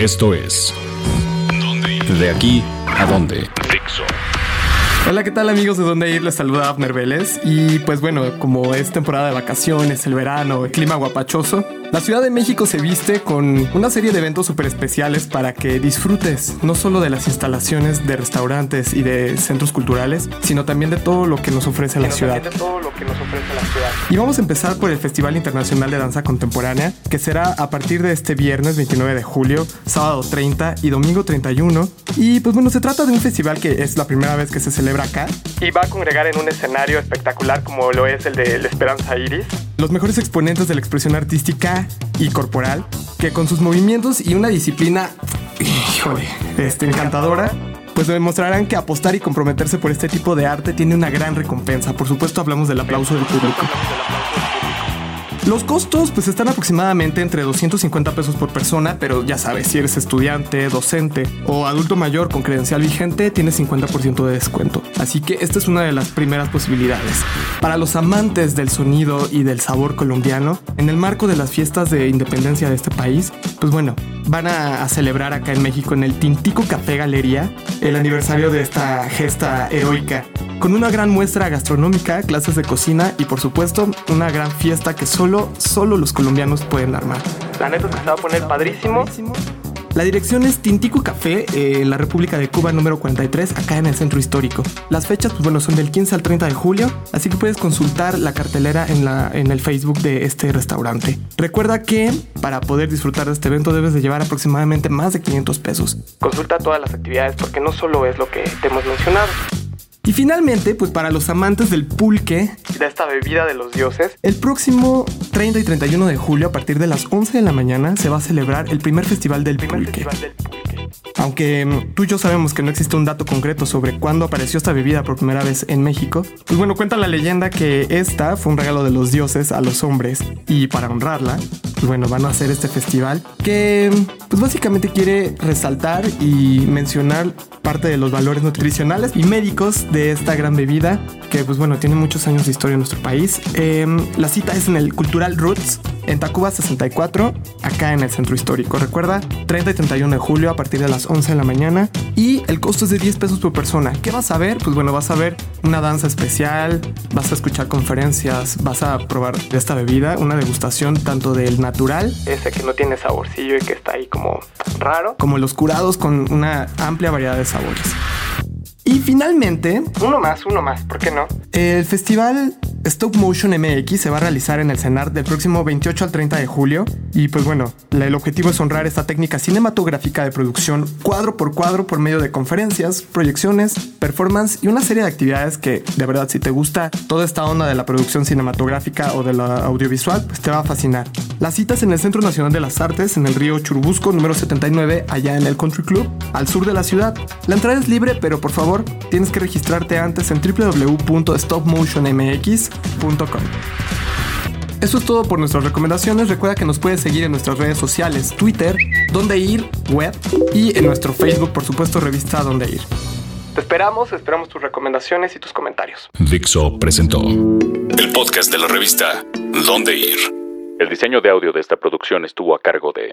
Esto es. De aquí a dónde. Hola, ¿qué tal amigos de Dónde Ir? Les saluda Abner Vélez. Y pues bueno, como es temporada de vacaciones, el verano, el clima guapachoso, la Ciudad de México se viste con una serie de eventos súper especiales para que disfrutes no solo de las instalaciones de restaurantes y de centros culturales, sino también de todo lo que nos ofrece la ciudad. Y vamos a empezar por el Festival Internacional de Danza Contemporánea, que será a partir de este viernes 29 de julio, sábado 30 y domingo 31. Y pues bueno, se trata de un festival que es la primera vez que se celebra acá y va a congregar en un escenario espectacular como lo es el de la Esperanza Iris los mejores exponentes de la expresión artística y corporal, que con sus movimientos y una disciplina, híjole, este, encantadora, pues demostrarán que apostar y comprometerse por este tipo de arte tiene una gran recompensa. Por supuesto, hablamos del aplauso del público. Los costos pues están aproximadamente entre 250 pesos por persona, pero ya sabes, si eres estudiante, docente o adulto mayor con credencial vigente, tienes 50% de descuento. Así que esta es una de las primeras posibilidades. Para los amantes del sonido y del sabor colombiano, en el marco de las fiestas de independencia de este país, pues bueno, van a, celebrar acá en México en el Tintico Café Galería el aniversario de esta gesta heroica con una gran muestra gastronómica, clases de cocina y por supuesto una gran fiesta que solo, solo los colombianos pueden armar. La neta es que se va a poner padrísimo. La dirección es Tintico Café, en la República de Cuba número 43, acá en el centro histórico. Las fechas, pues bueno, son del 15 al 30 de julio, así que puedes consultar la cartelera en, la, en el Facebook de este restaurante. Recuerda que para poder disfrutar de este evento debes de llevar aproximadamente más de 500 pesos. Consulta todas las actividades porque no solo es lo que te hemos mencionado. Y finalmente, pues para los amantes del pulque, de esta bebida de los dioses, el próximo 30 y 31 de julio, a partir de las 11 de la mañana, se va a celebrar el primer festival del pulque. Aunque mm, tú y yo sabemos que no existe un dato concreto sobre cuándo apareció esta bebida por primera vez en México, pues bueno, cuenta la leyenda que esta fue un regalo de los dioses a los hombres y para honrarla, pues bueno, van a hacer este festival que pues básicamente quiere resaltar y mencionar parte de los valores nutricionales y médicos de esta gran bebida que pues bueno, tiene muchos años de historia en nuestro país. Em, la cita es en el Cultural Roots, en Tacuba 64, acá en el centro histórico. Recuerda, 30 y 31 de julio a partir de las 11 de la mañana y el costo es de 10 pesos por persona. ¿Qué vas a ver? Pues bueno, vas a ver una danza especial, vas a escuchar conferencias, vas a probar esta bebida, una degustación tanto del natural, ese que no tiene saborcillo y que está ahí como raro, como los curados con una amplia variedad de sabores. Y finalmente, uno más, uno más, ¿por qué no? El festival Stop Motion MX se va a realizar en el CENAR del próximo 28 al 30 de julio. Y pues bueno, el objetivo es honrar esta técnica cinematográfica de producción cuadro por cuadro por medio de conferencias, proyecciones, performance y una serie de actividades que de verdad si te gusta toda esta onda de la producción cinematográfica o de la audiovisual, pues te va a fascinar. Las citas en el Centro Nacional de las Artes, en el río Churubusco, número 79, allá en el Country Club, al sur de la ciudad. La entrada es libre, pero por favor, tienes que registrarte antes en www.stopmotionmx eso es todo por nuestras recomendaciones. Recuerda que nos puedes seguir en nuestras redes sociales, Twitter, Donde Ir, Web y en nuestro Facebook, por supuesto, revista Donde Ir. Te esperamos, esperamos tus recomendaciones y tus comentarios. Dixo presentó el podcast de la revista Donde Ir. El diseño de audio de esta producción estuvo a cargo de